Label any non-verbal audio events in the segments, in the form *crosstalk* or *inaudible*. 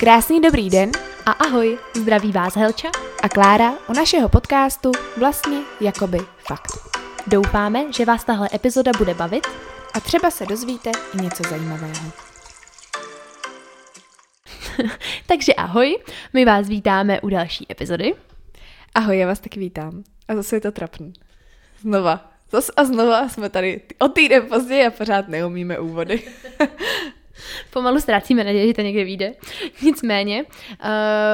Krásný dobrý den A ahoj, zdraví vás Helča. a Klára u našeho podcastu Vlastně jakoby fakt. Doufáme, že vás tahle epizoda bude bavit. A třeba se dozvíte i něco zajímavého. *laughs* Takže ahoj, my vás vítáme u další epizody. Ahoj, já vás taky vítám. A zase je to trapný. Znova. Zas a znova jsme tady o týden později a pořád neumíme úvody. *laughs* *laughs* Pomalu ztrácíme naději, že to někde vyjde. *laughs* Nicméně, uh,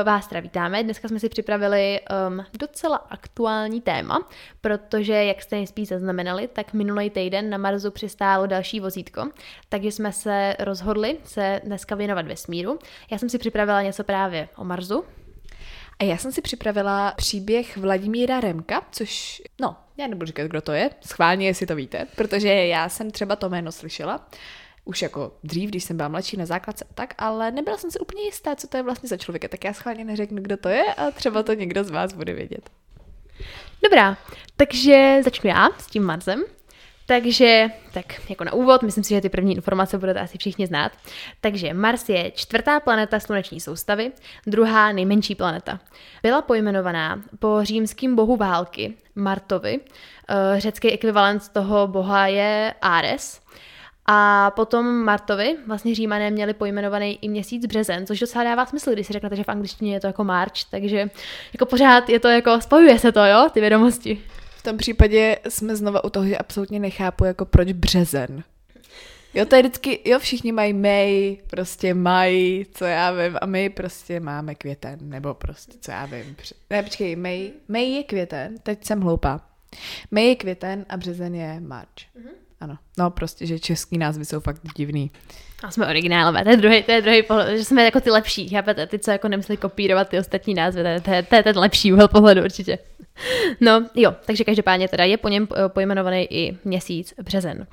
vás teda vítáme. Dneska jsme si připravili um, docela aktuální téma, protože, jak jste nejspíš zaznamenali, tak minulý týden na Marsu přistálo další vozítko, takže jsme se rozhodli se dneska věnovat vesmíru. Já jsem si připravila něco právě o Marsu, A já jsem si připravila příběh Vladimíra Remka, což, no, já nebudu říkat, kdo to je, schválně, jestli to víte, protože já jsem třeba to jméno slyšela, už jako dřív, když jsem byla mladší na základce a tak, ale nebyla jsem si úplně jistá, co to je vlastně za člověka, tak já schválně neřeknu, kdo to je a třeba to někdo z vás bude vědět. Dobrá, takže začnu já s tím Marsem. Takže, tak jako na úvod, myslím si, že ty první informace budete asi všichni znát. Takže Mars je čtvrtá planeta sluneční soustavy, druhá nejmenší planeta. Byla pojmenovaná po římským bohu války, Martovi. Eh, Řecký ekvivalent toho boha je Ares. A potom Martovi, vlastně římané měli pojmenovaný i měsíc březen, což docela dává smysl, když si řeknete, že v angličtině je to jako March, takže jako pořád je to jako, spojuje se to, jo, ty vědomosti. V tom případě jsme znova u toho, že absolutně nechápu, jako proč březen. Jo, to je vždycky, jo, všichni mají maj, prostě maj, co já vím, a my prostě máme květen, nebo prostě, co já vím. Ne, počkej, maj, maj je květen, teď jsem hloupá. Maj je květen a březen je marč. Mm-hmm. Ano, no prostě, že český názvy jsou fakt divný. A jsme originálové, to je druhý, to je druhý pohled, že jsme jako ty lepší, chápete? Ty, co jako nemuseli kopírovat ty ostatní názvy, to je, to je, to je ten lepší úhel pohledu určitě. No jo, takže každopádně teda je po něm eh, pojmenovaný i měsíc březen.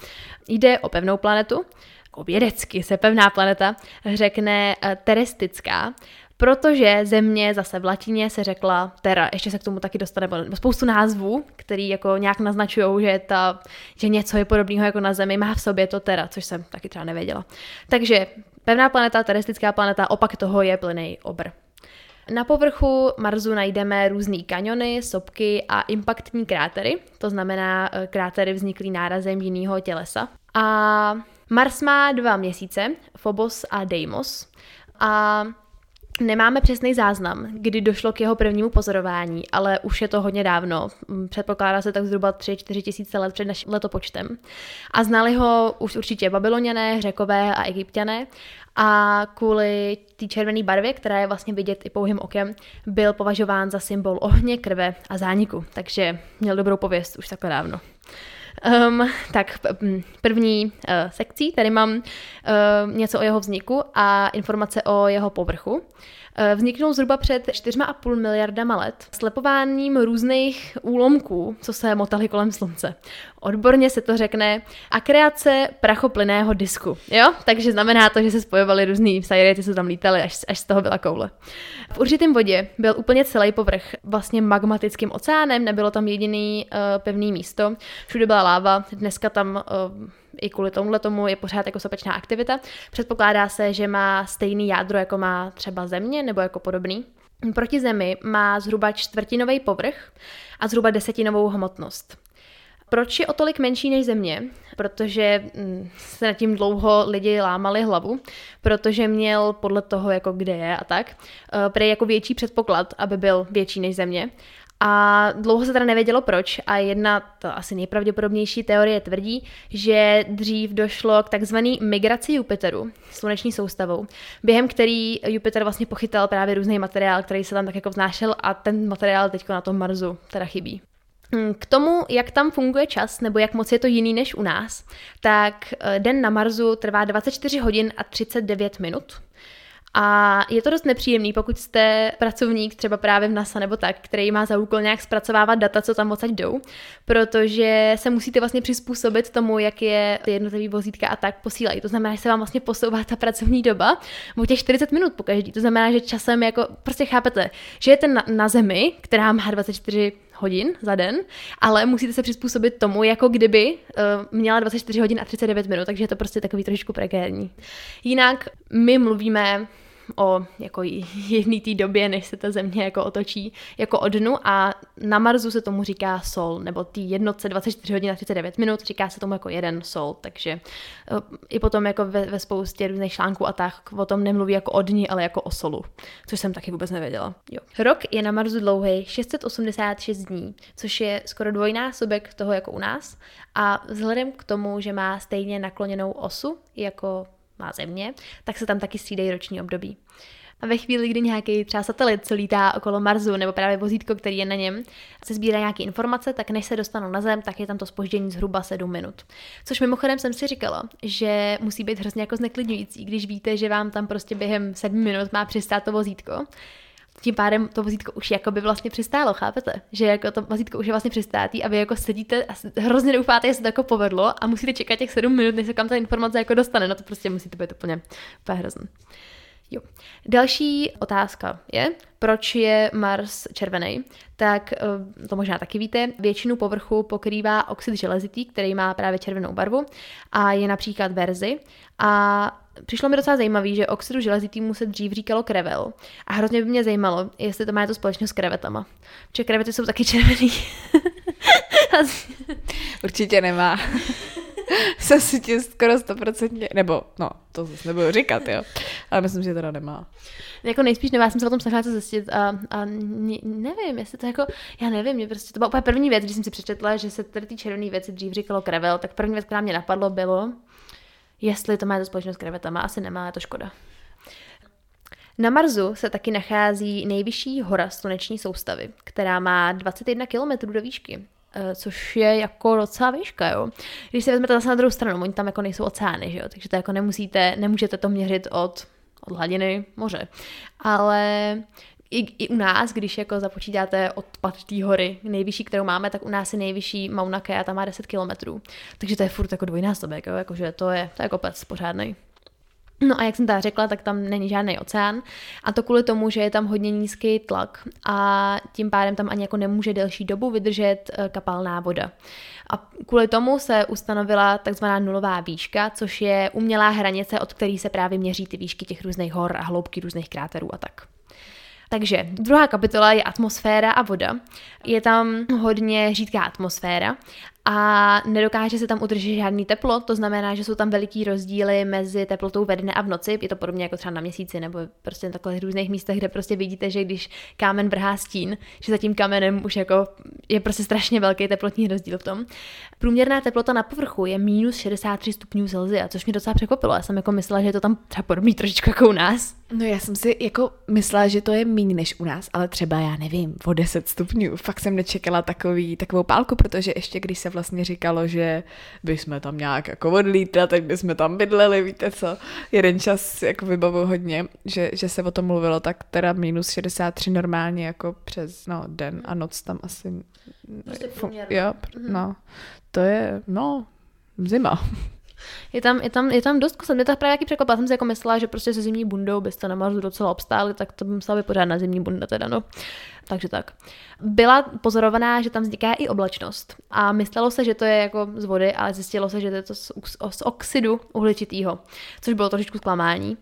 Jde o pevnou planetu, jako vědecky se pevná planeta řekne eh, terestická, protože země zase v latině se řekla Terra. Ještě se k tomu taky dostaneme, spoustu názvů, který jako nějak naznačují, že, ta, že něco je podobného jako na Zemi, má v sobě to Terra, což jsem taky třeba nevěděla. Takže pevná planeta, terestická planeta, opak toho je plný obr. Na povrchu Marsu najdeme různé kaniony, sopky a impaktní krátery, to znamená eh, krátery vzniklý nárazem jiného tělesa. A Mars má dva měsíce, Phobos a Deimos. A Nemáme přesný záznam, kdy došlo k jeho prvnímu pozorování, ale už je to hodně dávno. Mm, Předpokládá se tak zhruba 3-4 tisíce let před naším letopočtem. A znali ho už určitě babyloniané, řekové a egyptiané. A kvůli té červené barvě, která je vlastně vidět i pouhým okem, byl považován za symbol ohně, krve a zániku. Takže měl dobrou pověst už takhle dávno. Um, tak první uh, sekcí, tady mám uh, něco o jeho vzniku a informace o jeho povrchu. Uh, vzniknul zhruba před 4,5 miliardama let slepováním různých úlomků, co se motaly kolem slunce. Odborně se to řekne akreace prachoplyného disku. Jo? Takže znamená to, že se spojovaly různý sajrety, co tam lítaly, až, až z toho byla koule. V určitém vodě byl úplně celý povrch vlastně magmatickým oceánem, nebylo tam jediný uh, pevný místo, všude byla láva, dneska tam uh, i kvůli tomuhle tomu je pořád jako sopečná aktivita. Předpokládá se, že má stejný jádro, jako má třeba země, nebo jako podobný. Proti Zemi má zhruba čtvrtinový povrch a zhruba desetinovou hmotnost. Proč je o tolik menší než Země? Protože mm, se nad tím dlouho lidi lámali hlavu, protože měl podle toho, jako kde je a tak, eh, prý jako větší předpoklad, aby byl větší než Země. A dlouho se teda nevědělo proč a jedna, to asi nejpravděpodobnější teorie tvrdí, že dřív došlo k takzvané migraci Jupiteru sluneční soustavou, během který Jupiter vlastně pochytal právě různý materiál, který se tam tak jako vznášel a ten materiál teď na tom Marsu teda chybí. Hm, K tomu, jak tam funguje čas, nebo jak moc je to jiný než u nás, tak eh, den na Marsu trvá 24 hodin a 39 minut. A je to dost nepříjemný, pokud jste pracovník třeba právě v NASA nebo tak, který má za úkol nějak zpracovávat data, co tam odsaď jdou, protože se musíte vlastně přizpůsobit tomu, jak je ty jednotlivé vozítka a tak posílají. To znamená, že se vám vlastně posouvá ta pracovní doba o těch 40 minut po každý. To znamená, že časem jako prostě chápete, že jete na, na zemi, která má 24 hodin za den, ale musíte se přizpůsobit tomu, jako kdyby uh, měla 24 hodin a 39 minut, takže je to prostě takový trošičku prekérní. Jinak my mluvíme o jako jedné té době, než se ta země jako otočí jako o dnu a na Marsu se tomu říká sol, nebo ty jednotce 24 hodin a 39 minut, říká se tomu jako jeden sol, takže eh, i potom jako ve, ve spoustě různých článků a tak o tom nemluví jako o dni, ale jako o solu, což jsem taky vůbec nevěděla. Jo. Rok je na Marsu dlouhý 686 dní, což je skoro dvojnásobek toho jako u nás a vzhledem k tomu, že má stejně nakloněnou osu jako má Země, tak se tam taky střídají roční období. A ve chvíli, kdy nějaký třeba satelit, co lítá okolo Marsu, nebo právě vozítko, který je na něm, se sbírá nějaké informace, tak než se dostanou na Zem, tak je tam to spoždění zhruba 7 minut. Což mimochodem jsem si říkala, že musí být hrozně jako zneklidňující, když víte, že vám tam prostě během 7 minut má přistát to vozítko tím pádem to vozítko už jako by vlastně přistálo, chápete? Že jako to vozítko už je vlastně přistátý a vy jako sedíte a hrozně doufáte, že se to jako povedlo a musíte čekat těch sedm minut, než se kam ta informace jako dostane. No to prostě musíte být úplně, úplně hrozný. Jo. Další otázka je, proč je Mars červený? Tak eh, to možná taky víte, většinu povrchu pokrývá oxid železitý, který má právě červenou barvu a je například verzy. A přišlo mi docela zajímavé, že oxidu železitýmu se dřív říkalo krevel. A hrozně by mě zajímalo, jestli to má to společně s krevetama. Protože krevety jsou taky červený. *laughs* Určitě nemá. *laughs* Jsem si tě skoro stoprocentně, nebo no, to zase nebudu říkat, jo. Ale myslím, že teda nemá. Jako nejspíš nemá, jsem se o tom snažila zjistit a, a ne, nevím, jestli to jako, já nevím, mě prostě to byla úplně první věc, když jsem si přečetla, že se tady ty červené věci dřív říkalo krevel, tak první věc, která mě napadlo, bylo, jestli to má to společnost s krevetama, asi nemá, je to škoda. Na Marsu se taky nachází nejvyšší hora sluneční soustavy, která má 21 km do výšky, eh, což je jako docela výška, jo. Když se vezmete zase na druhou stranu, oni tam jako nejsou oceány, že jo, takže to jako nemusíte, nemůžete to měřit od, od hladiny moře. Ale i, i u nás, když jako započítáte odpad té hory, nejvyšší, kterou máme, tak u nás je nejvyšší Mauna Kea, tam má 10 kilometrů. Takže to je furt jako dvojnásobek, jo? jakože to je, to je kopec pořádný. No a jak jsem tady řekla, tak tam není žádný oceán a to kvůli tomu, že je tam hodně nízký tlak a tím pádem tam ani jako nemůže delší dobu vydržet eh, kapalná voda. A kvůli tomu se ustanovila takzvaná nulová výška, což je umělá hranice, od které se právě měří ty výšky těch různých hor a hloubky různých kráterů a tak. Takže druhá kapitola je atmosféra a voda. Je tam hodně řídká atmosféra a nedokáže se tam udržet žádný teplo, to znamená, že jsou tam veliký rozdíly mezi teplotou ve dne a v noci, je to podobně jako třeba na měsíci nebo prostě na takhle různých místech, kde prostě vidíte, že když kámen vrhá stín, že za tím kamenem už jako je prostě strašně velký teplotní rozdíl v tom. Průměrná teplota na povrchu je minus 63 stupňů Celsia, což mě docela překvapilo. Já jsem jako myslela, že je to tam třeba podobný trošičku jako u nás. No já jsem si jako myslela, že to je méně než u nás, ale třeba já nevím, o 10 stupňů. Fakt jsem nečekala takový, takovou pálku, protože ještě když se vlastně říkalo, že bychom tam nějak jako odlítli, teď bychom tam bydleli, víte co, jeden čas jako vybavu hodně, že, že se o tom mluvilo, tak teda minus 63 normálně jako přes no, den a noc tam asi... Prostě jo, no, to je, no, zima. Je tam, je tam, je tam dost kusem. Mě to právě jaký překvapila. Jsem si jako myslela, že prostě se zimní bundou byste na Marsu docela obstáli, tak to by musela být pořádná zimní bunda teda, no. Takže tak. Byla pozorovaná, že tam vzniká i oblačnost. A myslelo se, že to je jako z vody, ale zjistilo se, že to je to z, z oxidu uhličitého, což bylo trošičku zklamání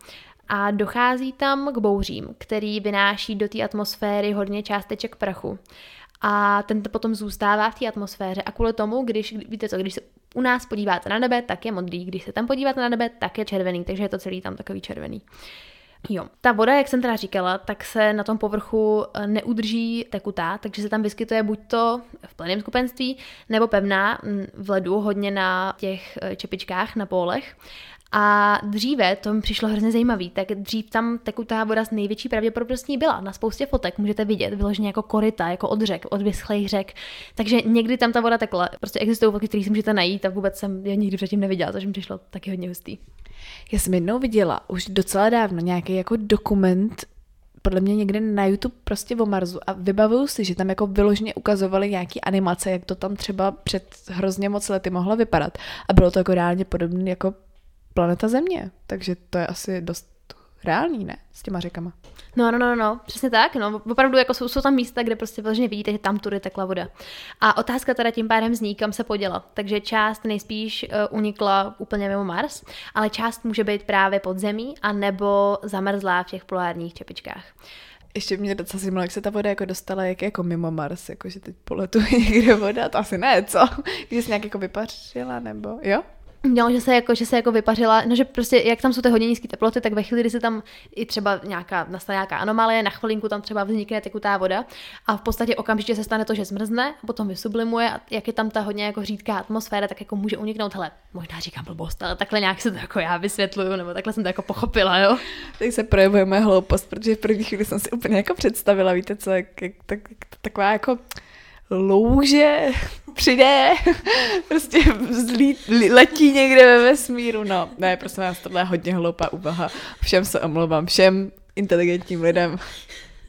a dochází tam k bouřím, který vynáší do té atmosféry hodně částeček prachu. A ten to potom zůstává v té atmosféře. A kvůli tomu, když, víte co, když se u nás podíváte na nebe, tak je modrý, když se tam podíváte na nebe, tak je červený, takže je to celý tam takový červený. Jo, ta voda, jak jsem teda říkala, tak se na tom povrchu eh, neudrží tekutá, takže se tam vyskytuje buď to v plném skupenství, nebo pevná mm, v ledu, hodně na těch eh, čepičkách, na pólech. A dříve, to mi přišlo hrozně zajímavý, tak dřív tam tekutá voda s největší pravděpodobností byla. Na spoustě fotek můžete vidět vyloženě jako korita, jako od řek, od vyschlých řek. Takže někdy tam ta voda tekla. Prostě existují fotky, které si můžete najít a vůbec jsem je nikdy předtím neviděla, což mi přišlo taky hodně hustý. Já jsem jednou viděla, už docela dávno, nějaký jako dokument podle mě někde na YouTube prostě o Marsu a vybavuju si, že tam jako vyloženě ukazovali nějaký animace, jak to tam třeba před hrozně moc lety mohlo vypadat a bylo to jako reálně podobné jako planeta Země, takže to je asi dost reálný, ne? S těma řekama. No, no, no, no, přesně tak, no, opravdu jako jsou, jsou tam místa, kde prostě vlastně vidíte, že tam tudy tekla voda. A otázka teda tím pádem zní, kam se poděla. Takže část nejspíš uh, unikla úplně mimo Mars, ale část může být právě pod zemí a nebo zamrzlá v těch polárních čepičkách. Ještě mě docela zajímalo, jak se ta voda jako dostala, jak jako mimo Mars, jako že teď poletuje *laughs* někde voda, to asi ne, co? Když jsi nějak jako vypařila, nebo jo? No, že se jako, že se jako vypařila, no že prostě jak tam jsou ty hodně nízké teploty, tak ve chvíli, kdy se tam i třeba nějaká, nastane nějaká anomálie, na chvilinku tam třeba vznikne tekutá voda a v podstatě okamžitě se stane to, že zmrzne, a potom vysublimuje a jak je tam ta hodně jako řídká atmosféra, tak jako může uniknout, hele, možná říkám blbost, ale takhle nějak se to jako já vysvětluju, nebo takhle jsem to jako pochopila, jo. Tak se projevuje moje hloupost, protože v první chvíli jsem si úplně jako představila, víte co, jak, jak, tak, taková jako louže *laughs* přijde, *laughs* prostě zlí, letí někde ve vesmíru, no. Ne, prosím vás, tohle je hodně hloupá úvaha. Všem se omlouvám, všem inteligentním lidem.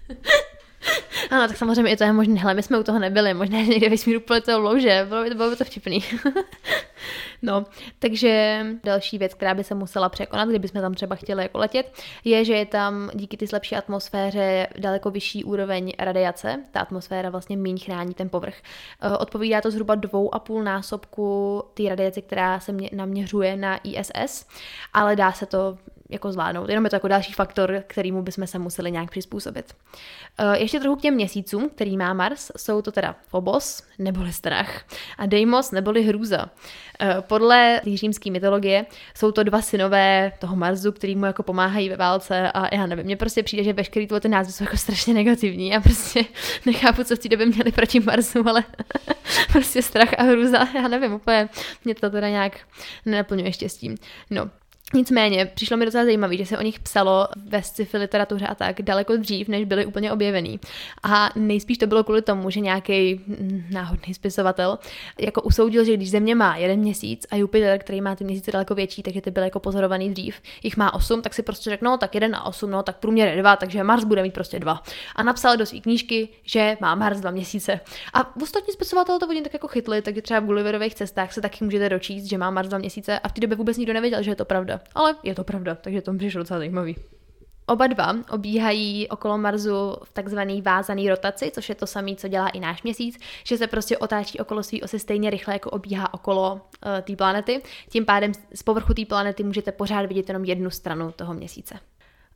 *laughs* *laughs* Ano, tak samozřejmě i to je možné. Hele, my jsme u toho nebyli, možná, že někde vesmíru poletěl louže, bylo by to, bylo by to vtipný. *laughs* no, takže další věc, která by se musela překonat, kdybychom tam třeba chtěli jako letět, je, že je tam díky ty lepší atmosféře daleko vyšší úroveň radiace. Ta atmosféra vlastně méně chrání ten povrch. Eh, odpovídá to zhruba dvou a půl násobku té radiace, která se mě, naměřuje na ISS, ale dá se to jako zvládnout. Jenom je to jako další faktor, kterýmu bychom se museli nějak přizpůsobit. Eh, ještě trochu k těm měsícům, který má Mars, jsou to teda Phobos, neboli strach, a Deimos, neboli hrůza. Eh, podle římské mytologie jsou to dva synové toho Marsu, který mu jako pomáhají ve válce a já nevím, mně prostě přijde, že veškerý ty názvy jsou jako strašně negativní a prostě *laughs* nechápu, co v té době měli proti Marsu, ale *laughs* prostě strach a hrůza, já nevím, úplně mě to teda nějak nenaplňuje štěstím. No, Nicméně přišlo mi docela zajímavé, že se o nich psalo ve sci-fi literatuře a tak daleko dřív, než byly úplně objevený. A nejspíš to bylo kvůli tomu, že nějaký náhodný spisovatel jako usoudil, že když Země má jeden měsíc a Jupiter, který má ty měsíce daleko větší, takže ty byly jako pozorovaný dřív, jich má osm, tak si prostě řekl, no tak jeden na osm, no tak průměr je dva, takže Mars bude mít prostě dva. A napsal do své knížky, že má Mars dva měsíce. A ostatní spisovatel to oni tak jako chytli, takže třeba v Gulliverových cestách se taky můžete dočíst, že má Mars dva měsíce a v té době vůbec nikdo nevěděl, že je to pravda ale je to pravda, takže to mi přišlo docela zajímavý. Oba dva obíhají okolo Marsu v takzvané vázané rotaci, což je to samé, co dělá i náš měsíc, že se prostě otáčí okolo své osy stejně rychle, jako obíhá okolo uh, té planety. Tím pádem z povrchu té planety můžete pořád vidět jenom jednu stranu toho měsíce.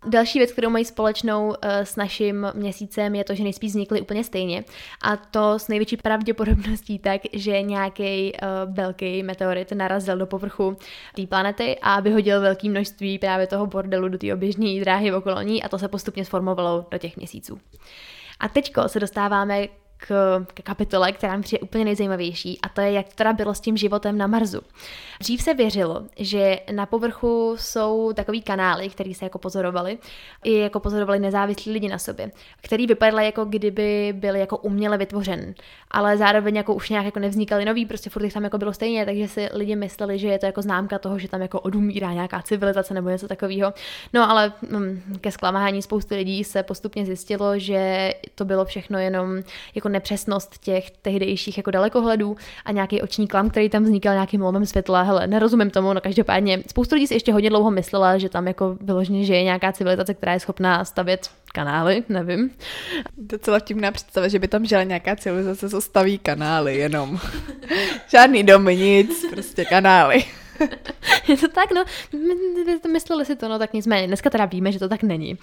Další věc, kterou mají společnou uh, s naším měsícem, je to, že nejspíš vznikly úplně stejně. A to s největší pravděpodobností tak, že nějaký uh, velký meteorit narazil do povrchu té planety a vyhodil velké množství právě toho bordelu do té oběžné dráhy okolo ní a to se postupně sformovalo do těch měsíců. A teďko se dostáváme k, k kapitole, která mi přijde úplně nejzajímavější a to je, jak teda bylo s tím životem na Marsu. Dřív se věřilo, že na povrchu jsou takový kanály, které se jako pozorovali, i jako pozorovali nezávislí lidi na sobě, který vypadal jako kdyby byly jako uměle vytvořen, ale zároveň jako už nějak jako nevznikaly nový, prostě furt tam jako bylo stejně, takže si lidi mysleli, že je to jako známka toho, že tam jako odumírá nějaká civilizace nebo něco takového. No ale hm, ke zklamání spousty lidí se postupně zjistilo, že to bylo všechno jenom jako nepřesnost těch tehdejších jako dalekohledů a nějaký oční klam, který tam vznikal nějakým lomem světla hele, nerozumím tomu, no každopádně spoustu lidí si ještě hodně dlouho myslela, že tam jako vyloženě, že je nějaká civilizace, která je schopná stavět kanály, nevím. Docela vtipná představa, že by tam žila nějaká civilizace, co staví kanály jenom. *laughs* Žádný dom, nic, prostě kanály. *laughs* je to tak, no, my, mysleli si to, no tak nicméně, dneska teda víme, že to tak není.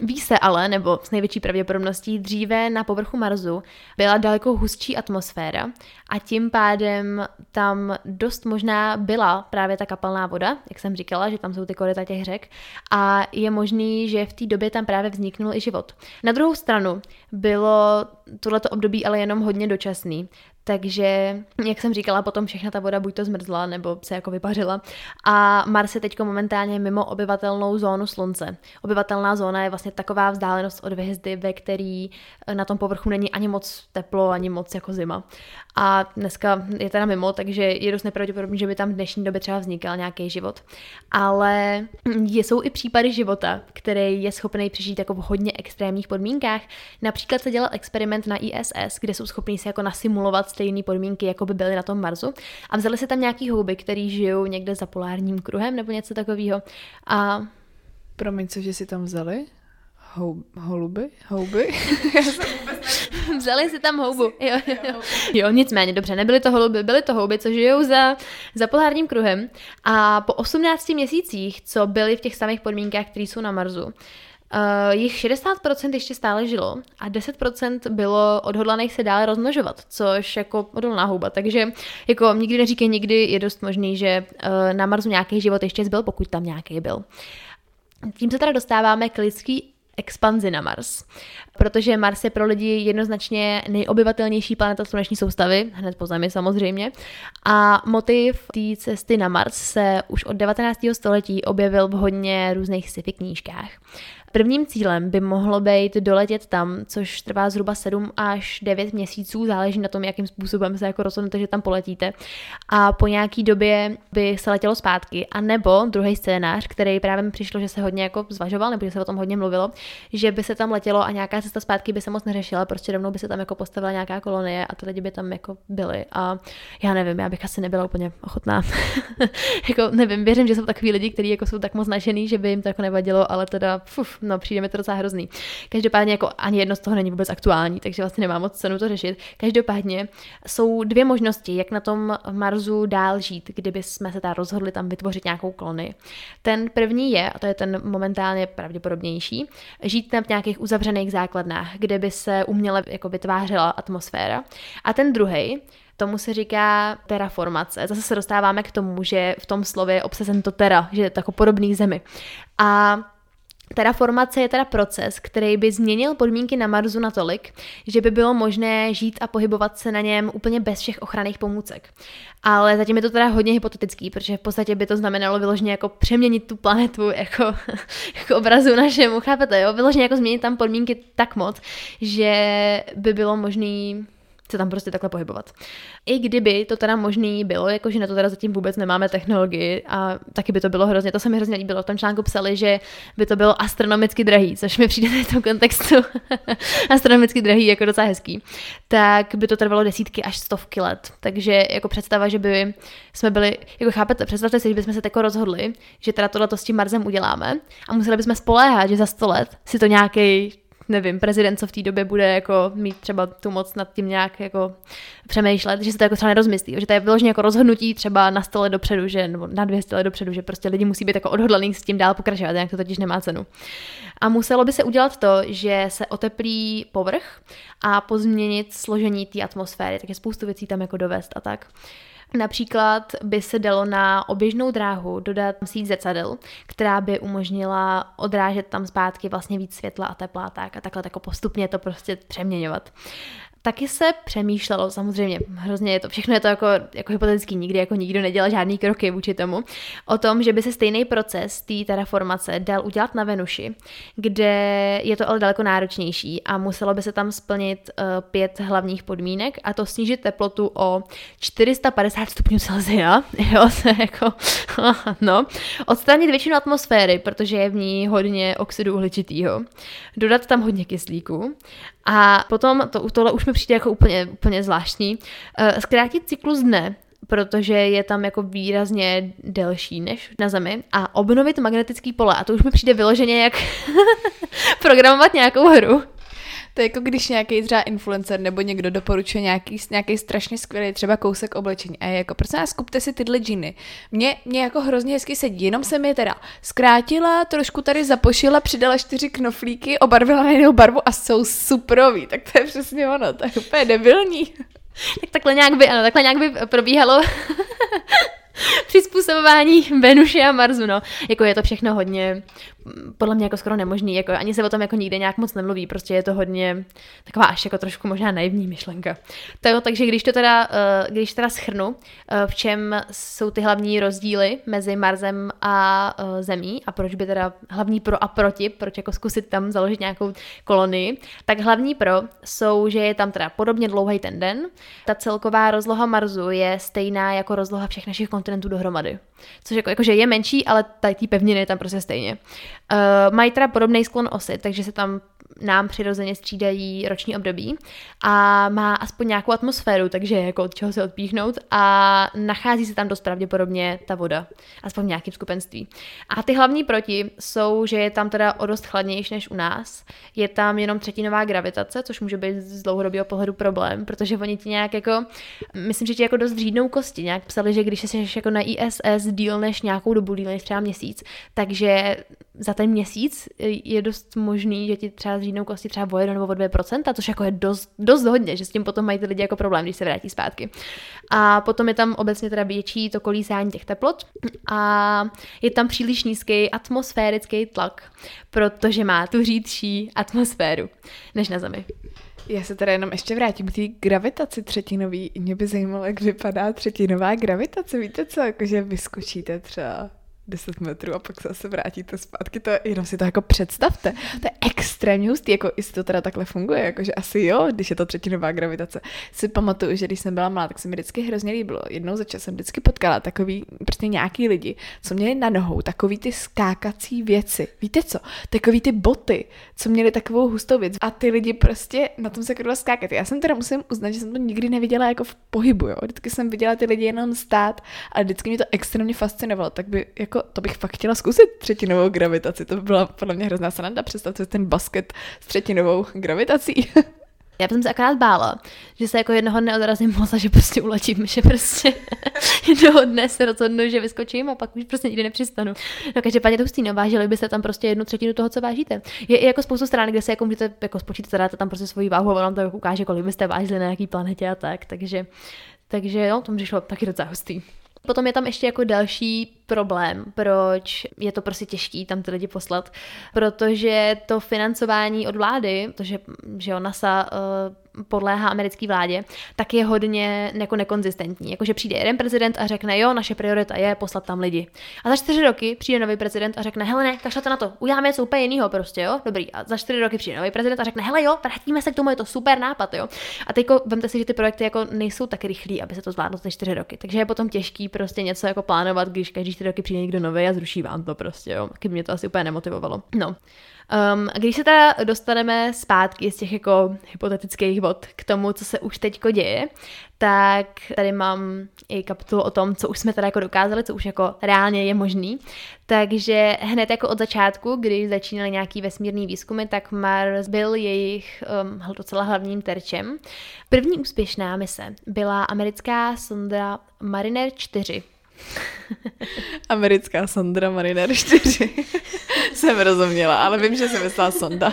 Ví se ale, nebo s největší pravděpodobností, dříve na povrchu Marsu byla daleko hustší atmosféra a tím pádem tam dost možná byla právě ta kapalná voda, jak jsem říkala, že tam jsou ty koryta těch řek a je možný, že v té době tam právě vzniknul i život. Na druhou stranu bylo tohleto období ale jenom hodně dočasný, takže, jak jsem říkala, potom všechna ta voda buď to zmrzla, nebo se jako vypařila. A Mars je teď momentálně mimo obyvatelnou zónu Slunce. Obyvatelná zóna je vlastně taková vzdálenost od hvězdy, ve který eh, na tom povrchu není ani moc teplo, ani moc jako zima. A dneska je teda mimo, takže je dost nepravděpodobné, že by tam v dnešní době třeba vznikal nějaký život. Ale jsou i případy života, který je schopný přežít jako v hodně extrémních podmínkách. Například se dělal experiment na ISS, kde jsou schopní se jako nasimulovat stejné podmínky, jako by byly na tom Marsu. A vzali se tam nějaký houby, který žijou někde za polárním kruhem nebo něco takového. A Promiň, cože si tam vzali? Hou, holuby? Houby? *laughs* Vzali si tam houbu. Jo, jo, jo. jo, nicméně, dobře, nebyly to holuby, byly to houby, co žijou za, za polárním kruhem. A po 18 měsících, co byly v těch samých podmínkách, které jsou na Marsu, Uh, jich 60% ještě stále žilo a 10% bylo odhodlaných se dále rozmnožovat, což jako odolná houba. Takže jako nikdy neříkej nikdy, je dost možný, že uh, na Marsu nějaký život ještě zbyl, pokud tam nějaký byl. Tím se teda dostáváme k lidský expanzi na Mars. Protože Mars je pro lidi jednoznačně nejobyvatelnější planeta sluneční soustavy, hned po Zemi samozřejmě. A motiv té cesty na Mars se už od 19. století objevil v hodně různých sci-fi knížkách. Prvním cílem by mohlo být doletět tam, což trvá zhruba 7 až 9 měsíců, záleží na tom, jakým způsobem se jako rozhodnete, že tam poletíte. A po nějaký době by se letělo zpátky. A nebo druhý scénář, který právě přišlo, že se hodně jako zvažoval, nebo že se o tom hodně mluvilo, že by se tam letělo a nějaká cesta zpátky by se moc neřešila, prostě rovnou by se tam jako postavila nějaká kolonie a ty lidi by tam jako byly. A já nevím, já bych asi nebyla úplně ochotná. *laughs* jako nevím, věřím, že jsou takový lidi, kteří jako jsou tak moc nažený, že by jim to jako nevadilo, ale teda fuf, no přijde mi to docela hrozný. Každopádně jako ani jedno z toho není vůbec aktuální, takže vlastně nemá moc cenu to řešit. Každopádně jsou dvě možnosti, jak na tom Marsu dál žít, kdyby jsme se tady rozhodli tam vytvořit nějakou kolony. Ten první je, a to je ten momentálně pravděpodobnější, žít na nějakých uzavřených základnách, kde by se uměle jako vytvářela atmosféra. A ten druhý, Tomu se říká terraformace. Zase se dostáváme k tomu, že v tom slově je obsazen to tera, že je to jako podobný zemi. A Terraformace je teda proces, který by změnil podmínky na Marsu natolik, že by bylo možné žít a pohybovat se na něm úplně bez všech ochranných pomůcek. Ale zatím je to teda hodně hypotetický, protože v podstatě by to znamenalo vyloženě jako přeměnit tu planetu jako, *laughs* jako obrazu našemu, chápete, jo? Vyloženě jako změnit tam podmínky tak moc, že by bylo možný se tam prostě takhle pohybovat. I kdyby to teda možný bylo, jakože na to teda zatím vůbec nemáme technologii a taky by to bylo hrozně, to se mi hrozně líbilo. V tom článku psali, že by to bylo astronomicky drahý, což mi přijde v tom kontextu *laughs* astronomicky drahý, jako docela hezký. Tak by to trvalo desítky až stovky let. Takže jako představa, že by jsme byli, jako chápete, představte si, že bychom se tako rozhodli, že teda tohle s tím Marsem uděláme a museli bychom spoléhat, že za sto let si to nějaký nevím, prezident, co v té době bude jako mít třeba tu moc nad tím nějak jako přemýšlet, že se to jako třeba nerozmyslí, že to je vyloženě jako rozhodnutí třeba na stole dopředu, že, nebo na dvě stole dopředu, že prostě lidi musí být jako odhodlaný s tím dál pokračovat, jinak to totiž nemá cenu. A muselo by se udělat to, že se oteplí povrch a pozměnit složení té atmosféry, tak je spoustu věcí tam jako dovést a tak. Například by se dalo na oběžnou dráhu dodat síť zrcadel, která by umožnila odrážet tam zpátky vlastně víc světla a tepla tak a takhle postupně to prostě přeměňovat. Taky se přemýšlelo, samozřejmě, hrozně je to, všechno je to jako, jako hypotetický, nikdy jako nikdo nedělal žádný kroky vůči tomu, o tom, že by se stejný proces té terraformace dal udělat na Venuši, kde je to ale daleko náročnější a muselo by se tam splnit uh, pět hlavních podmínek a to snížit teplotu o 450 stupňů Celsia, *laughs* jo, je jako, *laughs* no, odstranit většinu atmosféry, protože je v ní hodně oxidu uhličitýho, dodat tam hodně kyslíku a potom, to, tohle už mi přijde jako úplně, úplně zvláštní, uh, zkrátit cyklus dne, protože je tam jako výrazně delší než na Zemi a obnovit magnetický pole. A to už mi přijde vyloženě jak *laughs* programovat nějakou hru. To je jako když nějaký třeba influencer nebo někdo doporučuje nějaký, nějaký strašně skvělý třeba kousek oblečení a je jako, prosím vás, kupte si tyhle džiny. Mě, mě jako hrozně hezky sedí, jenom jsem je teda zkrátila, trošku tady zapošila, přidala čtyři knoflíky, obarvila na jinou barvu a jsou suprový. Tak to je přesně ono, to je úplně debilní. Tak takhle nějak by, ano, takhle nějak by probíhalo *laughs* přizpůsobování Venuše a Marsu, no. Jako je to všechno hodně, podle mě jako skoro nemožný, jako ani se o tom jako nikde nějak moc nemluví, prostě je to hodně taková až jako trošku možná naivní myšlenka. To, takže když to teda, eh, když teda schrnu, eh, v čem jsou ty hlavní rozdíly mezi Marsem a eh, Zemí a proč by teda hlavní pro a proti, proč jako zkusit tam založit nějakou kolonii, tak hlavní pro jsou, že je tam teda podobně dlouhý ten den, ta celková rozloha Marsu je stejná jako rozloha všech našich kontinentů dohromady. Což jako, jakože je menší, ale tady pevniny je tam prostě stejně. Uh, mají teda podobný sklon osy, takže se tam nám přirozeně střídají roční období a má aspoň nějakou atmosféru, takže jako od čeho se odpíchnout a nachází se tam dost pravděpodobně ta voda, aspoň v nějakém skupenství. A ty hlavní proti jsou, že je tam teda o dost chladnější než u nás, je tam jenom třetinová gravitace, což může být z dlouhodobého pohledu problém, protože oni ti nějak jako, myslím, že ti jako dost řídnou kosti, nějak psali, že když se jako na ISS díl než nějakou dobu, díl než třeba měsíc, takže za ten měsíc je dost možný, že ti třeba zřídnou kosti třeba o 1 nebo o 2%, což jako je dost, dost hodně, že s tím potom mají ty lidi jako problém, když se vrátí zpátky. A potom je tam obecně teda větší to kolísání těch teplot a je tam příliš nízký atmosférický tlak, protože má tu řídší atmosféru než na Zemi. Já se teda jenom ještě vrátím k té gravitaci třetinový. Mě by zajímalo, jak vypadá třetinová gravitace. Víte co, jakože vyskočíte třeba 10 metrů a pak se zase vrátíte zpátky. To je, jenom si to jako představte. To je extrémně hustý, jako jestli to teda takhle funguje, jakože asi jo, když je to třetinová gravitace. Si pamatuju, že když jsem byla malá, tak se mi vždycky hrozně líbilo. Jednou za čas jsem vždycky potkala takový, prostě nějaký lidi, co měli na nohou takový ty skákací věci. Víte co? Takový ty boty, co měli takovou hustou věc. A ty lidi prostě na tom se kdo skákat. Já jsem teda musím uznat, že jsem to nikdy neviděla jako v pohybu, jo. Vždycky jsem viděla ty lidi jenom stát a vždycky mě to extrémně fascinovalo. Tak by jako to bych fakt chtěla zkusit třetinovou gravitaci. To by byla podle mě hrozná sranda. Představte si ten basket s třetinovou gravitací. *laughs* Já jsem se akorát bála, že se jako jednoho dne odrazím moc a že prostě uletím, že prostě *laughs* jednoho dne se rozhodnu, že vyskočím a pak už prostě nikdy nepřistanu. No každopádně to hustý, no, vážili byste tam prostě jednu třetinu toho, co vážíte. Je i jako spoustu stran, kde se jako můžete jako spočítat, dáte tam prostě svoji váhu a vám to ukáže, kolik byste vážili na jaký planetě a tak, takže takže jo, to mi přišlo taky docela hustý. Potom je tam ještě jako další problém, proč je to prostě těžký tam ty lidi poslat, protože to financování od vlády, protože že jo, NASA uh, podléhá americké vládě, tak je hodně jako nekonzistentní. Jakože přijde jeden prezident a řekne, jo, naše priorita je poslat tam lidi. A za čtyři roky přijde nový prezident a řekne, hele ne, kašlete na to, uděláme něco úplně jiného prostě, jo, dobrý. A za čtyři roky přijde nový prezident a řekne, hele jo, vrátíme se k tomu, je to super nápad, jo. A teď vemte si, že ty projekty jako nejsou tak rychlí, aby se to zvládlo za čtyři roky. Takže je potom těžký prostě něco jako plánovat, když každý čtyři roky přijde někdo nový a zruší vám to prostě, jo. Taky mě to asi úplně nemotivovalo. No. Um, když se teda dostaneme zpátky z těch jako hypotetických vod k tomu, co se už teďko děje, tak tady mám i kapitolu o tom, co už jsme teda jako dokázali, co už jako reálně je možný. Takže hned jako od začátku, když začínaly nějaký vesmírný výzkumy, tak Mars byl jejich um, docela hlavním terčem. První úspěšná mise byla americká sonda Mariner 4, Americká Sandra Mariner 4. *laughs* Jsem rozuměla, ale vím, že se myslela sonda.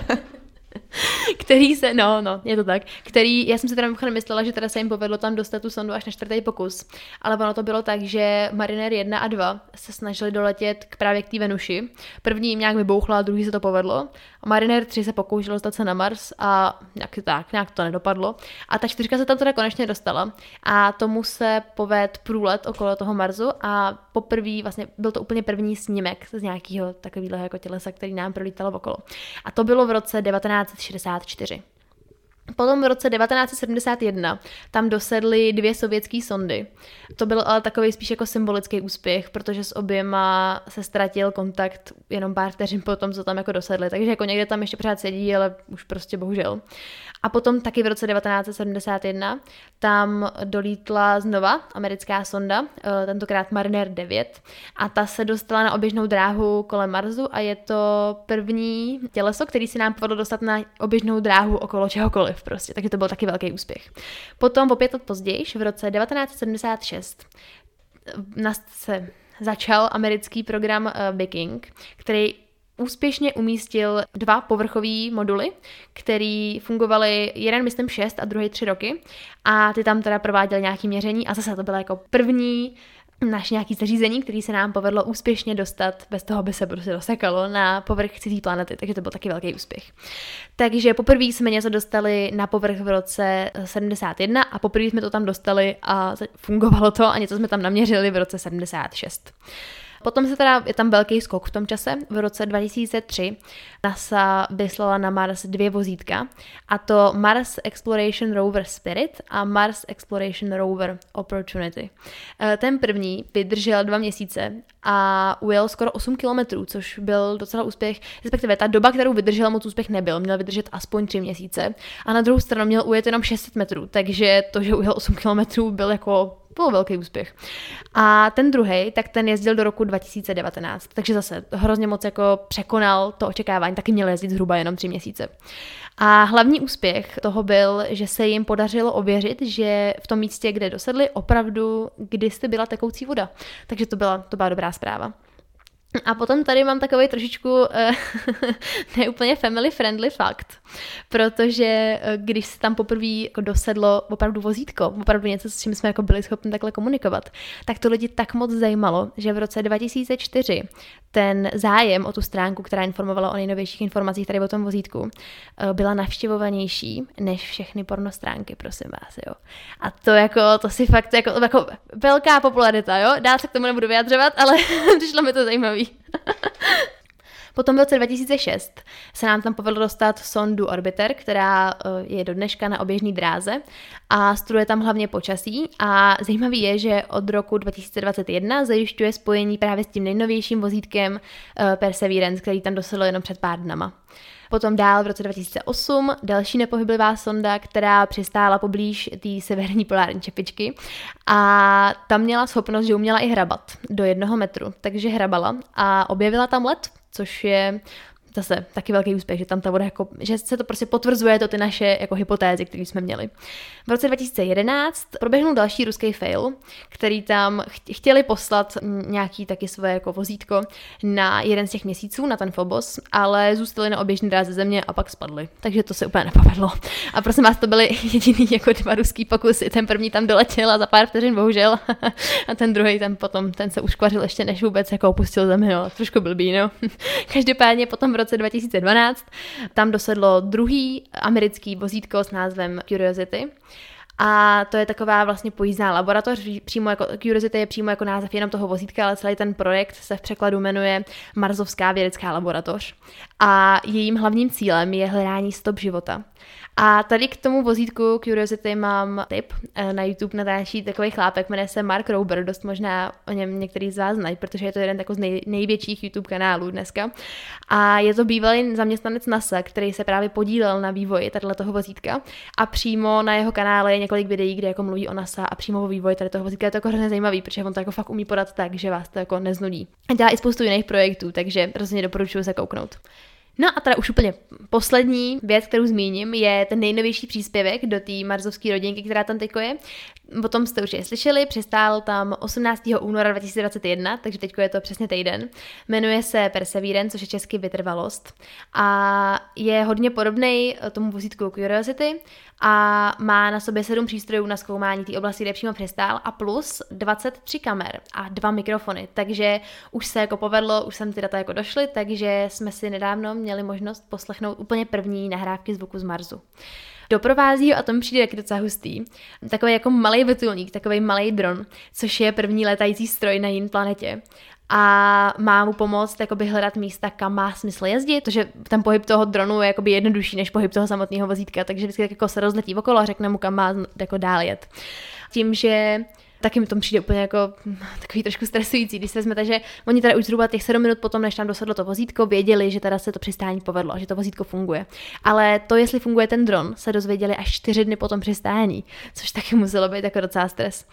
*laughs* který se, no, no, je to tak, který, já jsem si teda mimochodem myslela, že teda se jim povedlo tam dostat tu sondu až na čtvrtý pokus, ale ono to bylo tak, že Mariner 1 a 2 se snažili doletět k právě k té Venuši. První jim nějak vybouchla, druhý se to povedlo. A Mariner 3 se pokoušel dostat se na Mars a nějak, tak, nějak to nedopadlo. A ta čtyřka se tam teda konečně dostala a tomu se poved průlet okolo toho Marsu a poprvé, vlastně byl to úplně první snímek z nějakého takového jako tělesa, který nám prolítalo okolo. A to bylo v roce 1964. Potom v roce 1971 tam dosedly dvě sovětské sondy. To byl ale takový spíš jako symbolický úspěch, protože s oběma se ztratil kontakt jenom pár vteřin po tom, co tam jako dosedly. Takže jako někde tam ještě pořád sedí, ale už prostě bohužel. A potom taky v roce 1971 tam dolítla znova americká sonda, eh, tentokrát Mariner 9, a ta se dostala na oběžnou dráhu kolem Marsu a je to první těleso, který si nám povedlo dostat na oběžnou dráhu okolo čehokoliv prostě, takže to byl taky velký úspěch. Potom o pět let později, v roce 1976, se začal americký program uh, Viking, který úspěšně umístil dva povrchové moduly, které fungovaly jeden, myslím, šest a druhý tři roky. A ty tam teda prováděly nějaké měření a zase to bylo jako první naš nějaký zařízení, který se nám povedlo úspěšně dostat, bez toho by se prostě dosekalo na povrch cizí planety, takže to byl taky velký úspěch. Takže poprvé jsme něco dostali na povrch v roce 71 a poprvé jsme to tam dostali a fungovalo to a něco jsme tam naměřili v roce 76. Potom se teda, je tam velký skok v tom čase. V roce 2003 NASA vyslala na Mars dvě vozítka, a to Mars Exploration Rover Spirit a Mars Exploration Rover Opportunity. Eh, ten první vydržel dva měsíce a ujel skoro 8 kilometrů, což byl docela úspěch, respektive ta doba, kterou vydržel, moc úspěch nebyl, měl vydržet aspoň 3 měsíce a na druhou stranu měl ujet jenom 600 metrů, takže to, že ujel 8 kilometrů, byl jako byl velký úspěch. A ten druhý, tak ten jezdil do roku 2019, takže zase hrozně moc jako překonal to očekávání, taky měl jezdit zhruba jenom tři měsíce. A hlavní úspěch toho byl, že se jim podařilo ověřit, že v tom místě, kde dosedli, opravdu kdysi byla tekoucí voda. Takže to byla, to byla dobrá zpráva. A potom tady mám takový trošičku *laughs* uh, neúplně family friendly fakt, protože uh, když se tam poprvé jako dosedlo opravdu vozítko, opravdu něco, s čím jsme jako byli schopni takhle komunikovat, tak to lidi tak moc zajímalo, že v roce 2004 ten zájem o tu stránku, která informovala o nejnovějších informacích tady o tom vozítku, uh, byla navštěvovanější než všechny pornostránky, prosím vás, jo. A to jako, to si fakt jako, jako velká popularita, jo. Dál se k tomu nebudu vyjadřovat, ale *laughs* přišlo mi to zajímavý. Potom v roce 2006 se nám tam povedlo dostat sondu Orbiter, která eh, je do dneška na oběžné dráze a studuje tam hlavně počasí. A zajímavý je, že od roku 2021 zajišťuje spojení právě s tím nejnovějším vozítkem eh, Perseverance, který tam dosedl jenom před pár dnama. Potom dál v roce 2008 další nepohyblivá sonda, která přistála poblíž té severní polární čepičky. A tam měla schopnost, že uměla i hrabat do jednoho metru, takže hrabala a objevila tam led, což je zase taky velký úspěch, že tam ta voda jako, že se to prostě potvrzuje to ty naše jako hypotézy, které jsme měli. V roce 2011 proběhnul další ruský fail, který tam chtěli poslat nějaký taky své jako vozítko na jeden z těch měsíců, na ten Phobos, ale zůstali na oběžné dráze země a pak spadli. Takže to se úplně nepovedlo. A prosím vás, to byly *laughs* jediný jako dva ruský pokusy. Ten první tam doletěl a za pár vteřin bohužel. *laughs* a ten druhý tam potom, ten se uškvařil ještě než vůbec jako opustil zemi, no. Trošku blbý, no. *laughs* Každopádně potom roce 2012 tam dosedlo druhý americký vozítko s názvem Curiosity. A to je taková vlastně pojízdná laboratoř, přímo jako, Curiosity je přímo jako název jenom toho vozítka, ale celý ten projekt se v překladu jmenuje Marzovská vědecká laboratoř. A jejím hlavním cílem je hledání stop života. A tady k tomu vozítku Curiosity mám tip. Eh, na YouTube natáčí takový chlápek, jmenuje se Mark Rober, dost možná o něm některý z vás znají, protože je to jeden z nej, největších YouTube kanálů dneska. A je to bývalý zaměstnanec NASA, který se právě podílel na vývoji tady toho vozítka. A přímo na jeho kanále je několik videí, kde jako mluví o NASA a přímo o vývoji tady toho vozítka. Je to jako hrozně zajímavý, protože on to jako fakt umí podat tak, že vás to jako neznudí. A dělá i spoustu jiných projektů, takže rozhodně doporučuji se kouknout. No a teda už úplně poslední věc, kterou zmíním, je ten nejnovější příspěvek do té marzovské rodinky, která tam teď je. O tom jste už je slyšeli, přistál tam 18. února 2021, takže teď je to přesně týden. Jmenuje se Perseverance, což je český vytrvalost. A je hodně podobný tomu vozítku Curiosity a má na sobě sedm přístrojů na zkoumání té oblasti, kde přímo přistál a plus 23 kamer a dva mikrofony. Takže už se jako povedlo, už jsem ty data jako došly, takže jsme si nedávno měli možnost poslechnout úplně první nahrávky zvuku z Marsu. Doprovází ho a tom přijde taky docela hustý. Takový jako malý vrtulník, takový malý dron, což je první letající stroj na jiné planetě a má mu pomoct jakoby hledat místa, kam má smysl jezdit, protože ten pohyb toho dronu je jakoby jednodušší než pohyb toho samotného vozítka, takže vždycky tak jako se rozletí okolo a řekne mu, kam má jako dál jet. Tím, že taky mi to přijde úplně jako takový trošku stresující, když se vezmete, že oni teda už zhruba těch 7 minut potom, než tam dosedlo to vozítko, věděli, že teda se to přistání povedlo, že to vozítko funguje. Ale to, jestli funguje ten dron, se dozvěděli až 4 dny po tom přistání, což taky muselo být jako docela stres.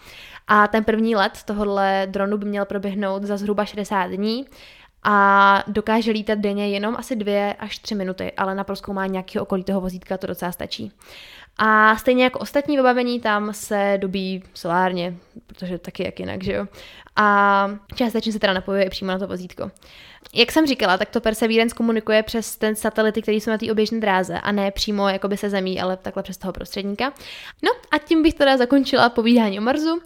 A ten první let tohohle dronu by měl proběhnout za zhruba 60 dní a dokáže lítat denně jenom asi dvě až tři minuty, ale na proskoumání nějakého okolí toho vozítka to docela stačí. A stejně jako ostatní vybavení tam se dobí solárně, protože taky jak jinak, že jo. A částečně se teda napojuje přímo na to vozítko. Jak jsem říkala, tak to Perseverance komunikuje přes ten satelity, který jsou na té oběžné dráze a ne přímo jakoby se zemí, ale takhle přes toho prostředníka. No a tím bych teda zakončila povídání o Marsu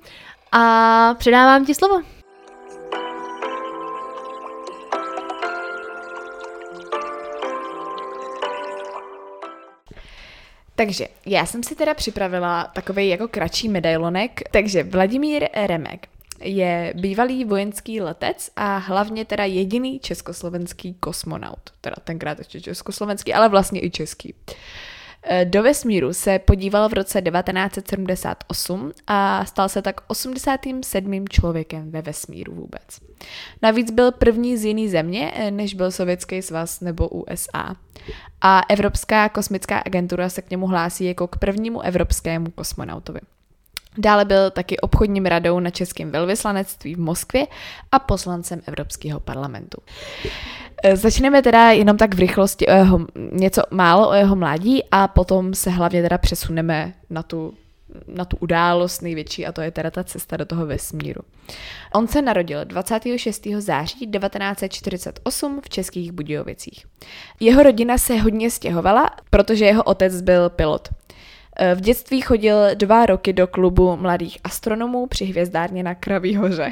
a předávám ti slovo. Takže já jsem si teda připravila takový jako kratší medailonek. Takže Vladimír Remek je bývalý vojenský letec a hlavně teda jediný československý kosmonaut. Teda tenkrát ještě československý, ale vlastně i český. Do vesmíru se podíval v roce 1978 a stal se tak 87. člověkem ve vesmíru vůbec. Navíc byl první z jiný země, eh, než byl Sovětský svaz nebo USA. A Evropská kosmická agentura se k němu hlásí jako k prvnímu evropskému kosmonautovi. Dále byl taky obchodním radou na českém velvyslanectví v Moskvě a poslancem Evropského parlamentu. E, začneme teda jenom tak v rychlosti o jeho, něco málo o jeho mládí a potom se hlavně teda přesuneme na tu, na tu událost největší a to je teda ta cesta do toho vesmíru. On se narodil 26. září 1948 v Českých Budějovicích. Jeho rodina se hodně stěhovala, protože jeho otec byl pilot. Eh, v dětství chodil dva roky do klubu mladých astronomů při hvězdárně na Kraví hoře.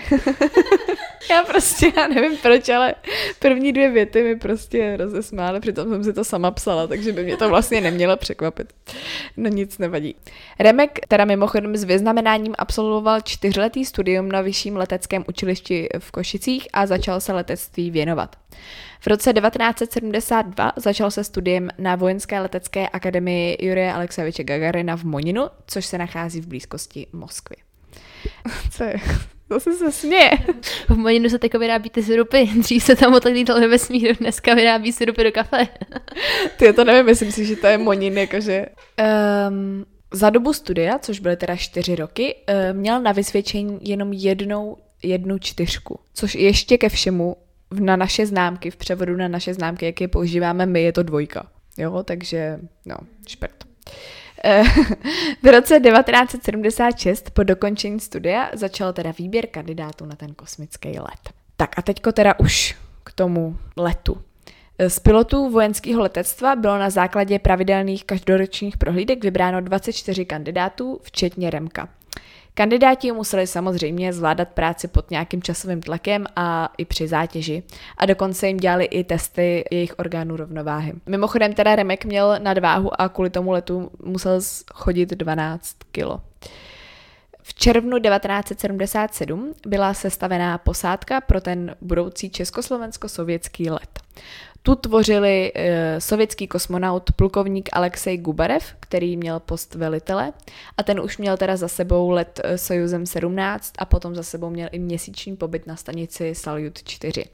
*laughs* já prostě, já nevím proč, ale první dvě věty mi prostě rozesmály, přitom jsem si to sama psala, takže by mě to vlastně nemělo překvapit. No nic nevadí. Remek teda mimochodem s vyznamenáním absolvoval čtyřletý studium na vyšším leteckém učilišti v Košicích a začal se letectví věnovat. V roce 1972 začal se studiem na Vojenské letecké akademii Jurie Aleksejeviče Gagarina v Moninu, což se nachází v blízkosti Moskvy. *laughs* Co je? Zase se směje. V Moninu se teďko vyrábí ty syrupy. *laughs* Dřív se tam otevřeli ve vesmíru, dneska vyrábí syrupy do kafe. *laughs* Ty to nevím, myslím si, že to je Monin, jakože... Um, za dobu studia, což byly teda čtyři roky, uh, měl na vysvědčení jenom jednou jednu čtyřku, což ještě ke všemu na naše známky, v převodu na naše známky, jak je používáme my, je to dvojka. Jo, takže, no, špert. Eh, *laughs* v roce 1976 po dokončení studia začal teda výběr kandidátů na ten kosmický let. Tak a teďko teda už k tomu letu. Eh, z pilotů vojenského letectva bylo na základě pravidelných každoročních prohlídek vybráno 24 kandidátů, včetně Remka. Kandidáti museli samozřejmě zvládat práci pod nějakým časovým tlakem a i při zátěži. A dokonce jim dělali i testy jejich orgánů rovnováhy. Mimochodem teda Remek měl nadváhu a kvůli tomu letu musel chodit 12 kilo. V červnu 1977 byla sestavená posádka pro ten budoucí československo-sovětský let. Tu tvořili e, sovětský kosmonaut plukovník Alexej Gubarev, který měl post velitele a ten už měl teda za sebou let e, Sojuzem 17 a potom za sebou měl i měsíční pobyt na stanici Salyut 4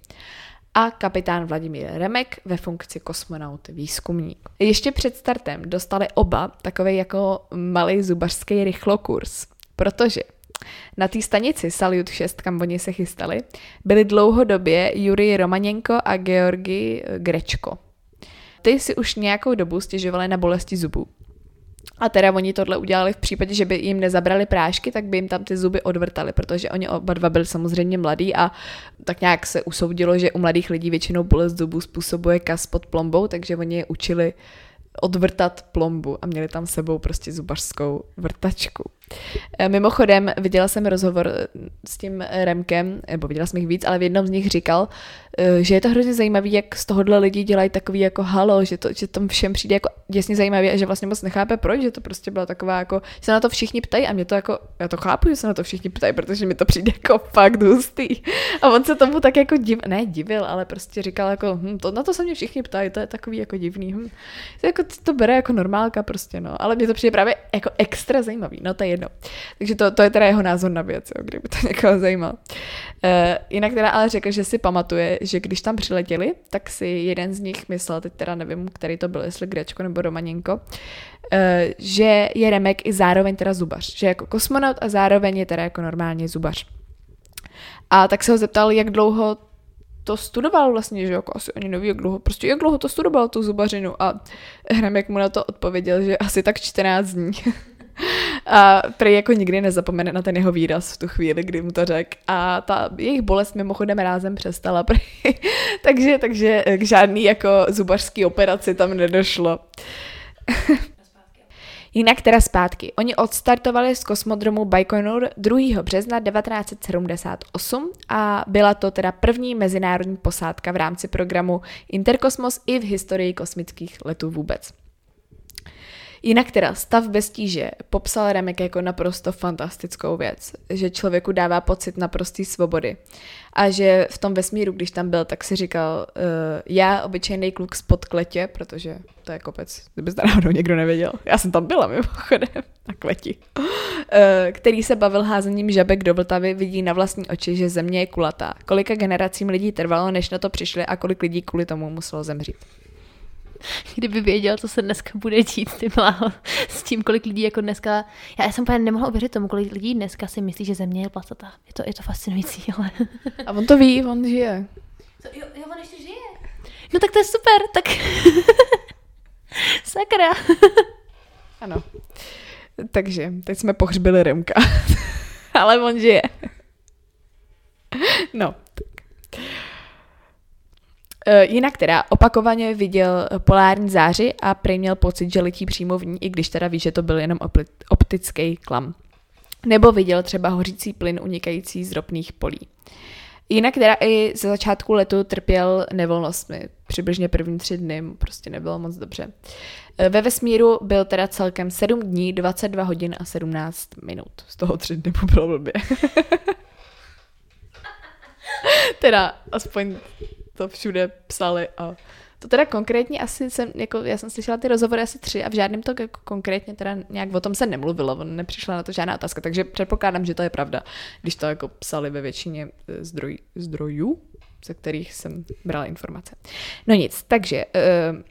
a kapitán Vladimír Remek ve funkci kosmonaut výzkumník. Ještě před startem dostali oba takový jako malý zubařský rychlokurs, protože na té stanici Salyut 6, kam oni se chystali, byli dlouhodobě Jurij Romaněnko a Georgi Grečko. Ty si už nějakou dobu stěžovali na bolesti zubů. A teda oni tohle udělali v případě, že by jim nezabrali prášky, tak by jim tam ty zuby odvrtali, protože oni oba dva byli samozřejmě mladí a tak nějak se usoudilo, že u mladých lidí většinou bolest zubů způsobuje kas pod plombou, takže oni je učili odvrtat plombu a měli tam sebou prostě zubařskou vrtačku. Eh, mimochodem, viděla jsem rozhovor eh, s tím Remkem, nebo viděla jsem jich víc, ale v jednom z nich říkal, eh, že je to hrozně zajímavé, jak z tohohle lidi dělají takový jako halo, že to, že tam všem přijde jako děsně zajímavé a že vlastně moc nechápe proč, že to prostě byla taková jako, že se na to všichni ptají a mě to jako, já to chápu, že se na to všichni ptají, protože mi to přijde jako fakt hustý. A on se tomu tak jako div, ne divil, ale prostě říkal jako, hm, to, na to se mě všichni ptají, to je takový jako divný. Hm. To, jako, to bere jako normálka prostě, no. Ale mě to přijde právě jako extra zajímavý, no to je jedno. Takže to, to je teda jeho názor na věc, jo, kdyby to *laughs* někoho zajímalo. Uh, jinak teda ale řekl, že si pamatuje, že když tam přiletěli, tak si jeden z nich myslel, teď teda nevím, který to byl, jestli Grečko nebo Romaněnko, uh, že je Remek i zároveň teda zubař, že jako kosmonaut a zároveň je teda jako normálně zubař. A tak se ho zeptal, jak dlouho to studoval vlastně, že jako asi ani neví, jak dlouho, prostě jak dlouho to studoval, tu zubařinu a Remek mu na to odpověděl, že asi tak 14 dní. *laughs* *laughs* A prý jako nikdy nezapomene na ten jeho výraz v tu chvíli, kdy mu to řekl. A ta jejich bolest mimochodem rázem přestala. *laughs* Prý. takže, takže k žádný jako zubařský operaci tam nedošlo. *laughs* Jinak teda zpátky. Oni odstartovali z kosmodromu Baikonur 2. března 1978 a byla to teda první mezinárodní posádka v rámci programu Interkosmos i v historii kosmických letů vůbec. Jinak teda stav bez tíže popsal Remek jako naprosto fantastickou věc, že člověku dává pocit naprosté svobody. A že v tom vesmíru, když tam byl, tak si říkal, uh, já, obyčejný kluk z podkletě, protože to je kopec, kdyby náhodou někdo nevěděl. Já jsem tam byla mimochodem na kleti. Uh, který se bavil házením žabek do Vltavy, vidí na vlastní oči, že země je kulatá. Kolika generacím lidí trvalo, než na to přišli a kolik lidí kvůli tomu muselo zemřít. *laughs* Kdyby věděl, co se dneska bude dít, ty bláho, s tím, kolik lidí jako dneska, já jsem úplně nemohla uvěřit tomu, kolik lidí dneska si myslí, že země je platata. Je to, je to fascinující, *laughs* ale... A on to ví, on žije. To, jo, jo, on ještě žije. No tak to je super, tak... *laughs* Sakra. ano. Takže, teď jsme pohřbili Remka. ale on žije. no, jinak teda opakovaně viděl polární záři a prý měl pocit, že letí přímo v ní, i když teda ví, že to byl jenom optický klam. Nebo viděl třeba hořící plyn unikající z ropných polí. Jinak teda i ze začátku letu trpěl nevolnostmi. Přibližně první tři dny prostě nebylo moc dobře. Eh, ve vesmíru byl teda celkem 7 dní, 22 hodin a 17 minut. Z toho tři dny bylo blbě. *laughs* teda aspoň to všude psali a to teda konkrétně asi jsem, jako já jsem slyšela ty rozhovory asi tři a v žádném to jako konkrétně teda nějak o tom se nemluvilo, on nepřišla na to žádná otázka, takže předpokládám, že to je pravda, když to jako psali ve většině eh, zdroj, zdrojů, ze kterých jsem brala informace. No nic, takže uh,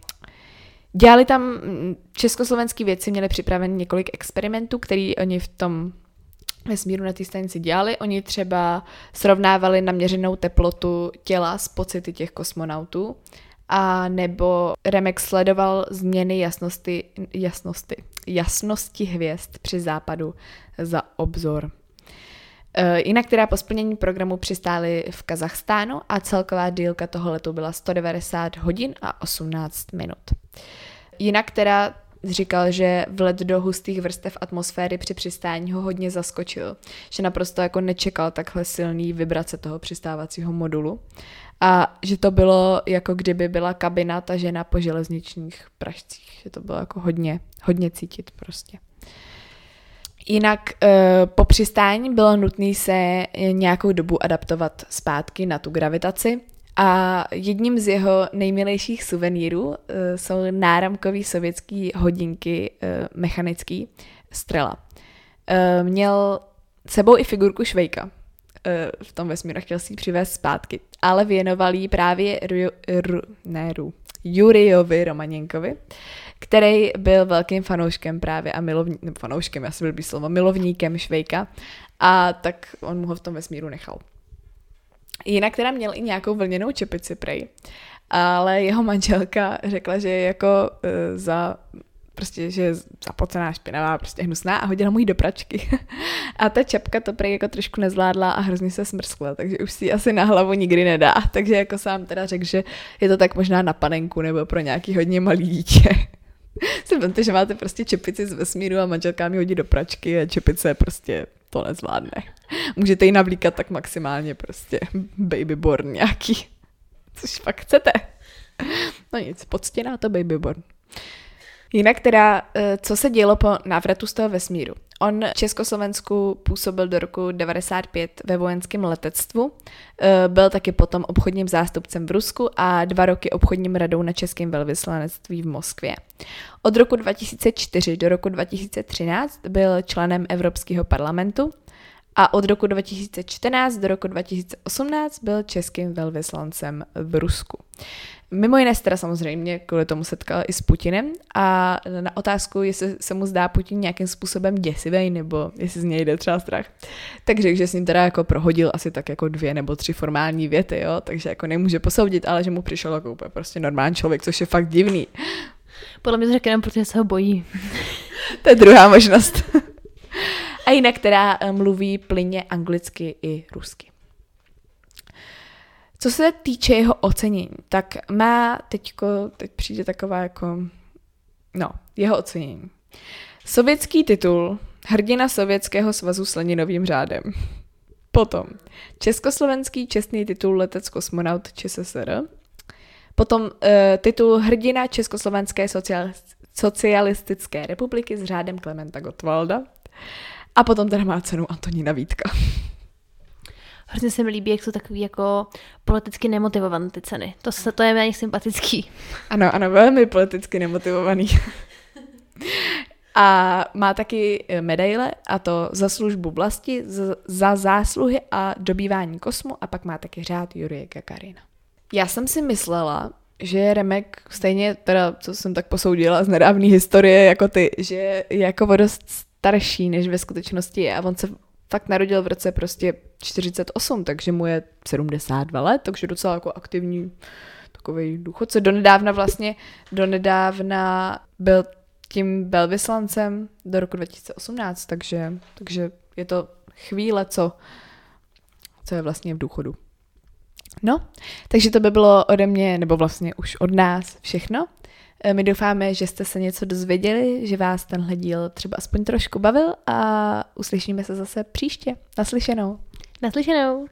dělali tam mm, československý věci, měli připraven několik experimentů, který oni v tom vesmíru na té stanici dělali. Oni třeba srovnávali naměřenou teplotu těla s pocity těch kosmonautů a nebo Remek sledoval změny jasnosti, jasnosti, jasnosti hvězd při západu za obzor. E, jinak teda po splnění programu přistáli v Kazachstánu a celková dílka toho letu byla 190 hodin a 18 minut. Jinak teda říkal, že vlet do hustých vrstev atmosféry při přistání ho hodně zaskočil, že naprosto jako nečekal takhle silný vibrace toho přistávacího modulu a že to bylo jako kdyby byla kabina tažena po železničních pražcích, že to bylo jako hodně, hodně cítit prostě. Jinak e, po přistání bylo nutné se nějakou dobu adaptovat zpátky na tu gravitaci a jedním z jeho nejmilejších suvenýrů uh, jsou náramkový sovětský hodinky uh, mechanický Strela. Uh, měl sebou i figurku Švejka uh, v tom vesmíru, chtěl si ji přivést zpátky, ale věnoval ji právě Ru, Ru, ne Ru, Juriovi Romaněnkovi, který byl velkým fanouškem právě a milovníkem, fanouškem, já si byl slovo, milovníkem Švejka a tak on mu ho v tom vesmíru nechal. Jinak teda měl i nějakou vlněnou čepici prej. Ale jeho manželka řekla, že je jako uh, za prostě, že je zapocená, špinavá, prostě hnusná a hodila mu ji do pračky. *laughs* a ta čapka to prej jako trošku nezvládla a hrozně se smrskla, takže už si asi na hlavu nikdy nedá. *laughs* Takže jako sám teda řekl, že je to tak možná na panenku nebo pro nějaký hodně malý dítě. *laughs* vemte, že máte prostě čepici z vesmíru a manželka mi hodí do pračky a čepice prostě to nezvládne. Můžete ji navlíkat tak maximálně prostě babyborn nějaký. Což fakt chcete. No nic, poctěná to babyborn. Jinak teda, eh, co se dělo po návratu z toho vesmíru? On v Československu působil do roku 95 ve vojenském letectvu, eh, byl taky potom obchodním zástupcem v Rusku a dva roky obchodním radou na českém velvyslanectví v Moskvě. Od roku 2004 do roku 2013 byl členem Evropského parlamentu a od roku 2014 do roku 2018 byl českým velvyslancem v Rusku. Mimo jiné teda samozřejmě kvůli tomu setkal i s Putinem a na otázku, jestli se mu zdá Putin nějakým způsobem děsivý nebo jestli z něj jde třeba strach, takže že s ním teda jako prohodil asi tak jako dvě nebo tři formální věty, jo, takže jako nemůže posoudit, ale že mu přišel jako úplně prostě normální člověk, což je fakt divný. Podle mě to řekne protože se ho bojí. to je druhá možnost. A jinak teda eh, mluví plyně anglicky i rusky. Co se týče jeho ocenění, tak má teďko, teď přijde taková jako, no, jeho ocenění. Sovětský titul, hrdina Sovětského svazu s Leninovým řádem. Potom československý čestný titul letec kosmonaut ČSSR. Potom uh, titul hrdina Československé socialistické republiky s řádem Klementa Gottwalda. A potom teda má cenu Antonína Vítka. *laughs* Hrozně se mi líbí, jak jsou takový jako politicky nemotivované ty ceny. To, se, to je mě sympatický. *laughs* Ano, ano, velmi politicky nemotivovaný. *laughs* A má taky eh, medaile, a to za službu vlasti, za, za zásluhy a dobývání kosmu, a pak má taky řád Jurie Gagarina. Já jsem si myslela, že Remek stejně, teda co jsem tak posoudila z nedávné historie jako ty, že je jako o dost starší, než ve skutečnosti je. A on se fakt narodil v roce prostě 48, takže mu je 72 let, takže docela jako aktivní takový důchodce. Donedávna vlastně, donedávna byl tím velvyslancem do roku 2018, takže, takže je to chvíle, co, co je vlastně v důchodu. No, takže to by bylo ode mě, nebo vlastně už od nás všechno. Eh, my doufáme, že jste se něco dozvěděli, že vás tenhle díl třeba aspoň trošku bavil a uslyšíme se zase příště. Naslyšenou. Naslyšenou.